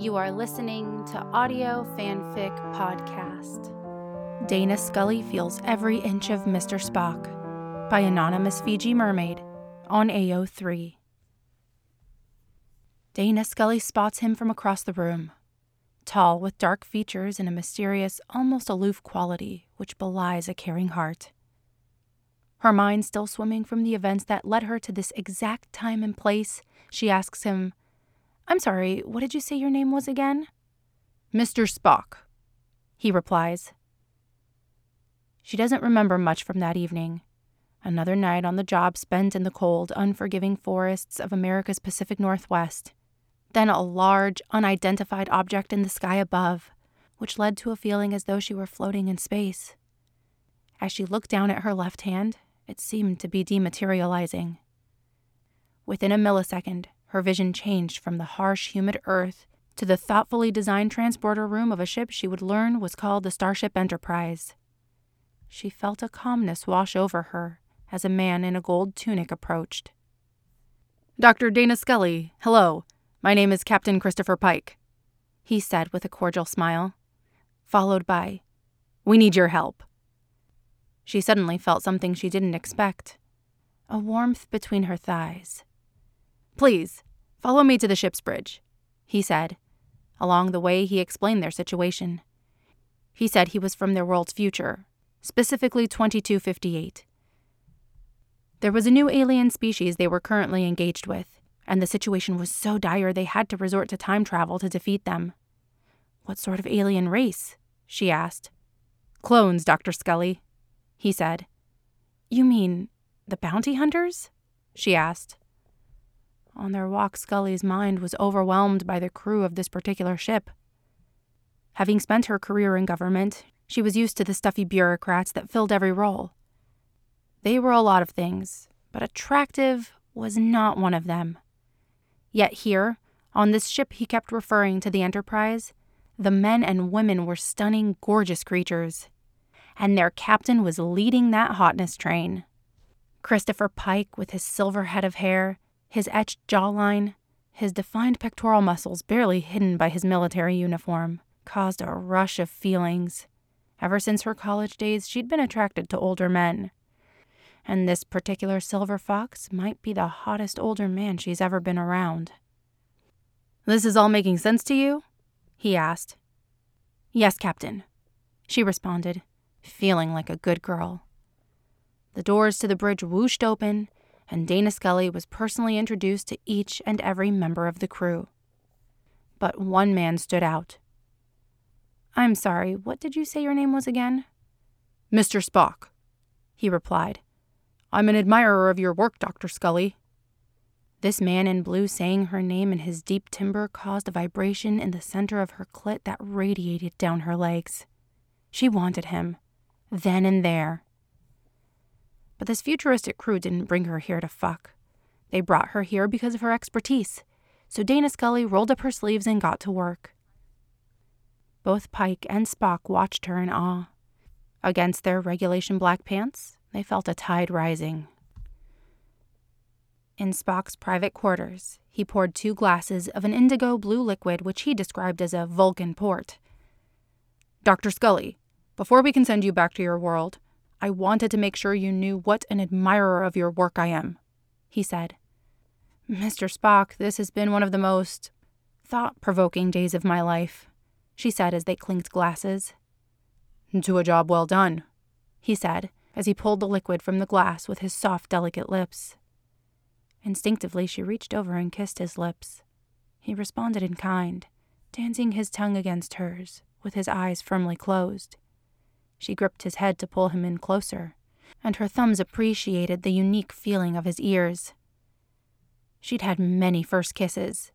You are listening to Audio Fanfic Podcast. Dana Scully feels every inch of Mr. Spock by Anonymous Fiji Mermaid on AO3. Dana Scully spots him from across the room. Tall, with dark features and a mysterious, almost aloof quality which belies a caring heart. Her mind still swimming from the events that led her to this exact time and place, she asks him, I'm sorry, what did you say your name was again? Mr. Spock, he replies. She doesn't remember much from that evening. Another night on the job spent in the cold, unforgiving forests of America's Pacific Northwest. Then a large, unidentified object in the sky above, which led to a feeling as though she were floating in space. As she looked down at her left hand, it seemed to be dematerializing. Within a millisecond, her vision changed from the harsh, humid earth to the thoughtfully designed transporter room of a ship she would learn was called the Starship Enterprise. She felt a calmness wash over her as a man in a gold tunic approached. Dr. Dana Scully, hello. My name is Captain Christopher Pike, he said with a cordial smile, followed by, We need your help. She suddenly felt something she didn't expect a warmth between her thighs. Please, follow me to the ship's bridge, he said. Along the way, he explained their situation. He said he was from their world's future, specifically 2258. There was a new alien species they were currently engaged with, and the situation was so dire they had to resort to time travel to defeat them. What sort of alien race? she asked. Clones, Dr. Scully, he said. You mean the bounty hunters? she asked. On their walk, Scully's mind was overwhelmed by the crew of this particular ship. Having spent her career in government, she was used to the stuffy bureaucrats that filled every role. They were a lot of things, but attractive was not one of them. Yet here, on this ship he kept referring to the Enterprise, the men and women were stunning, gorgeous creatures. And their captain was leading that hotness train. Christopher Pike, with his silver head of hair, his etched jawline, his defined pectoral muscles barely hidden by his military uniform, caused a rush of feelings. Ever since her college days, she'd been attracted to older men. And this particular silver fox might be the hottest older man she's ever been around. This is all making sense to you? he asked. Yes, Captain, she responded, feeling like a good girl. The doors to the bridge whooshed open, and Dana Scully was personally introduced to each and every member of the crew. But one man stood out. I'm sorry, what did you say your name was again? Mr. Spock, he replied. I'm an admirer of your work, Dr. Scully. This man in blue saying her name in his deep timbre caused a vibration in the center of her clit that radiated down her legs. She wanted him, then and there. This futuristic crew didn't bring her here to fuck. They brought her here because of her expertise, so Dana Scully rolled up her sleeves and got to work. Both Pike and Spock watched her in awe. Against their regulation black pants, they felt a tide rising. In Spock's private quarters, he poured two glasses of an indigo blue liquid which he described as a Vulcan port. Dr. Scully, before we can send you back to your world, I wanted to make sure you knew what an admirer of your work I am, he said. Mr. Spock, this has been one of the most thought provoking days of my life, she said as they clinked glasses. To a job well done, he said as he pulled the liquid from the glass with his soft, delicate lips. Instinctively, she reached over and kissed his lips. He responded in kind, dancing his tongue against hers, with his eyes firmly closed. She gripped his head to pull him in closer, and her thumbs appreciated the unique feeling of his ears. She'd had many first kisses,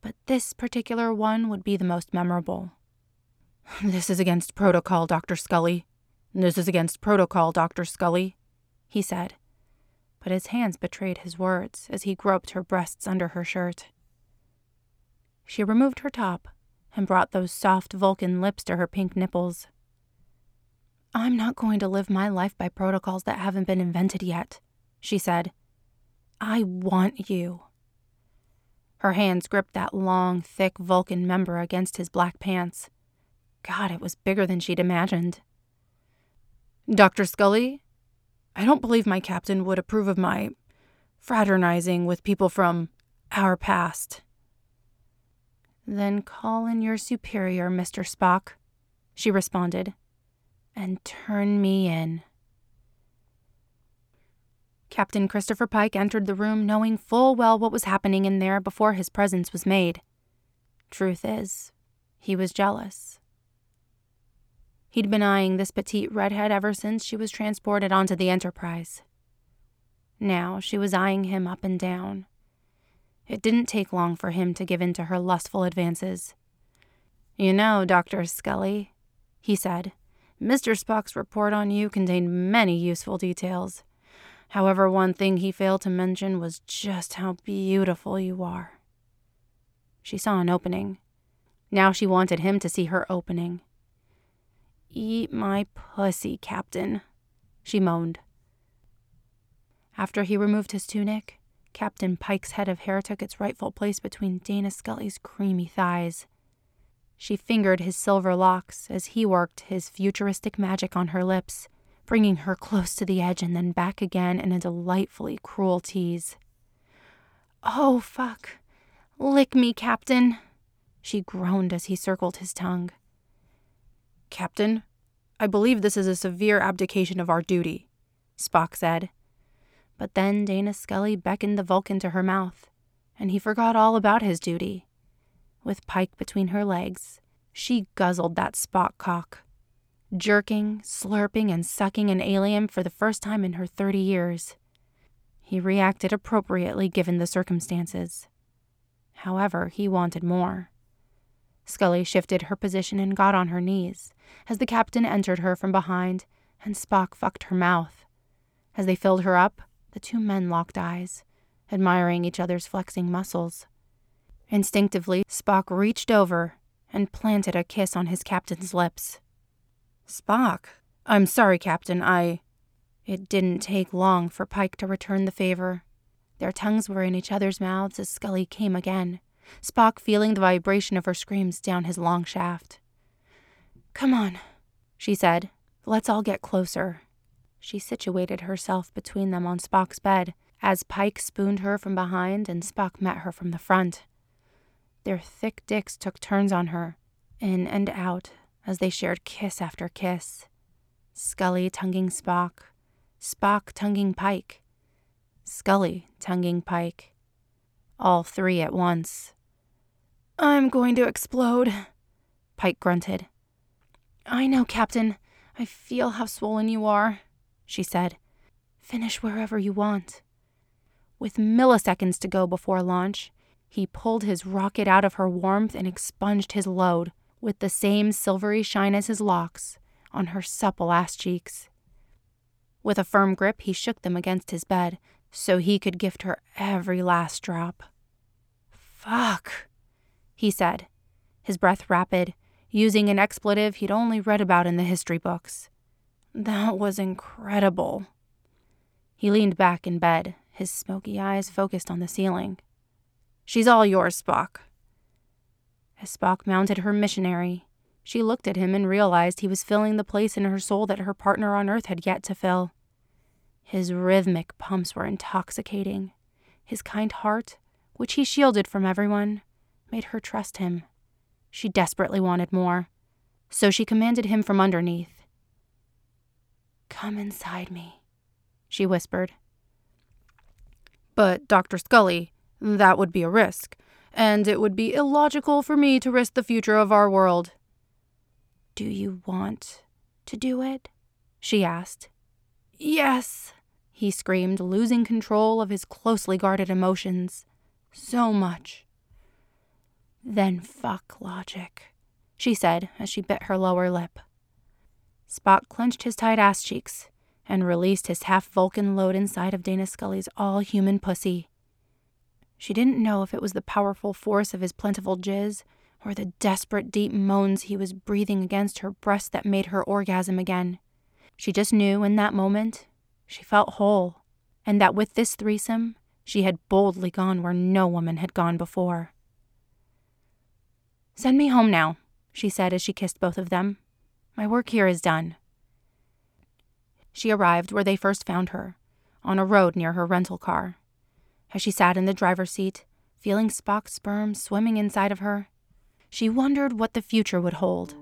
but this particular one would be the most memorable. This is against protocol, Dr. Scully. This is against protocol, Dr. Scully, he said, but his hands betrayed his words as he groped her breasts under her shirt. She removed her top and brought those soft Vulcan lips to her pink nipples. I'm not going to live my life by protocols that haven't been invented yet, she said. I want you. Her hands gripped that long, thick Vulcan member against his black pants. God, it was bigger than she'd imagined. Dr. Scully, I don't believe my captain would approve of my fraternizing with people from our past. Then call in your superior, Mr. Spock, she responded, and turn me in. Captain Christopher Pike entered the room knowing full well what was happening in there before his presence was made. Truth is, he was jealous. He'd been eyeing this petite redhead ever since she was transported onto the Enterprise. Now she was eyeing him up and down. It didn't take long for him to give in to her lustful advances. You know, Dr. Scully, he said, Mr. Spock's report on you contained many useful details. However, one thing he failed to mention was just how beautiful you are. She saw an opening. Now she wanted him to see her opening. Eat my pussy, Captain, she moaned. After he removed his tunic, Captain Pike's head of hair took its rightful place between Dana Scully's creamy thighs. She fingered his silver locks as he worked his futuristic magic on her lips, bringing her close to the edge and then back again in a delightfully cruel tease. Oh, fuck. Lick me, Captain, she groaned as he circled his tongue. Captain, I believe this is a severe abdication of our duty, Spock said. But then Dana Scully beckoned the Vulcan to her mouth, and he forgot all about his duty. With Pike between her legs, she guzzled that Spock cock, jerking, slurping, and sucking an alien for the first time in her 30 years. He reacted appropriately given the circumstances. However, he wanted more. Scully shifted her position and got on her knees as the captain entered her from behind, and Spock fucked her mouth. As they filled her up, the two men locked eyes, admiring each other's flexing muscles. Instinctively, Spock reached over and planted a kiss on his captain's lips. Spock, I'm sorry, Captain, I. It didn't take long for Pike to return the favor. Their tongues were in each other's mouths as Scully came again. Spock feeling the vibration of her screams down his long shaft. Come on, she said. Let's all get closer. She situated herself between them on Spock's bed as Pike spooned her from behind and Spock met her from the front. Their thick dicks took turns on her, in and out, as they shared kiss after kiss. Scully tonguing Spock, Spock tonguing Pike, Scully tonguing Pike. All three at once. I'm going to explode, Pike grunted. I know, Captain. I feel how swollen you are, she said. Finish wherever you want. With milliseconds to go before launch, he pulled his rocket out of her warmth and expunged his load, with the same silvery shine as his locks, on her supple ass cheeks. With a firm grip, he shook them against his bed so he could gift her every last drop. Fuck he said, his breath rapid, using an expletive he'd only read about in the history books. That was incredible. He leaned back in bed, his smoky eyes focused on the ceiling. She's all yours, Spock. As Spock mounted her missionary, she looked at him and realized he was filling the place in her soul that her partner on Earth had yet to fill. His rhythmic pumps were intoxicating. His kind heart, which he shielded from everyone, made her trust him. She desperately wanted more, so she commanded him from underneath. Come inside me, she whispered. But, Dr. Scully, that would be a risk, and it would be illogical for me to risk the future of our world. Do you want to do it? she asked. Yes, he screamed, losing control of his closely guarded emotions. So much. Then fuck logic, she said as she bit her lower lip. Spock clenched his tight ass cheeks and released his half Vulcan load inside of Dana Scully's all human pussy. She didn't know if it was the powerful force of his plentiful jizz or the desperate deep moans he was breathing against her breast that made her orgasm again. She just knew in that moment she felt whole, and that with this threesome, She had boldly gone where no woman had gone before. Send me home now, she said as she kissed both of them. My work here is done. She arrived where they first found her, on a road near her rental car. As she sat in the driver's seat, feeling Spock's sperm swimming inside of her, she wondered what the future would hold.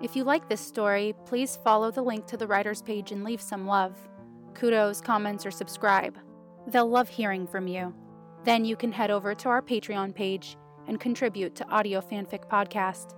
If you like this story, please follow the link to the writer's page and leave some love. Kudos, comments, or subscribe. They'll love hearing from you. Then you can head over to our Patreon page and contribute to Audio Fanfic Podcast.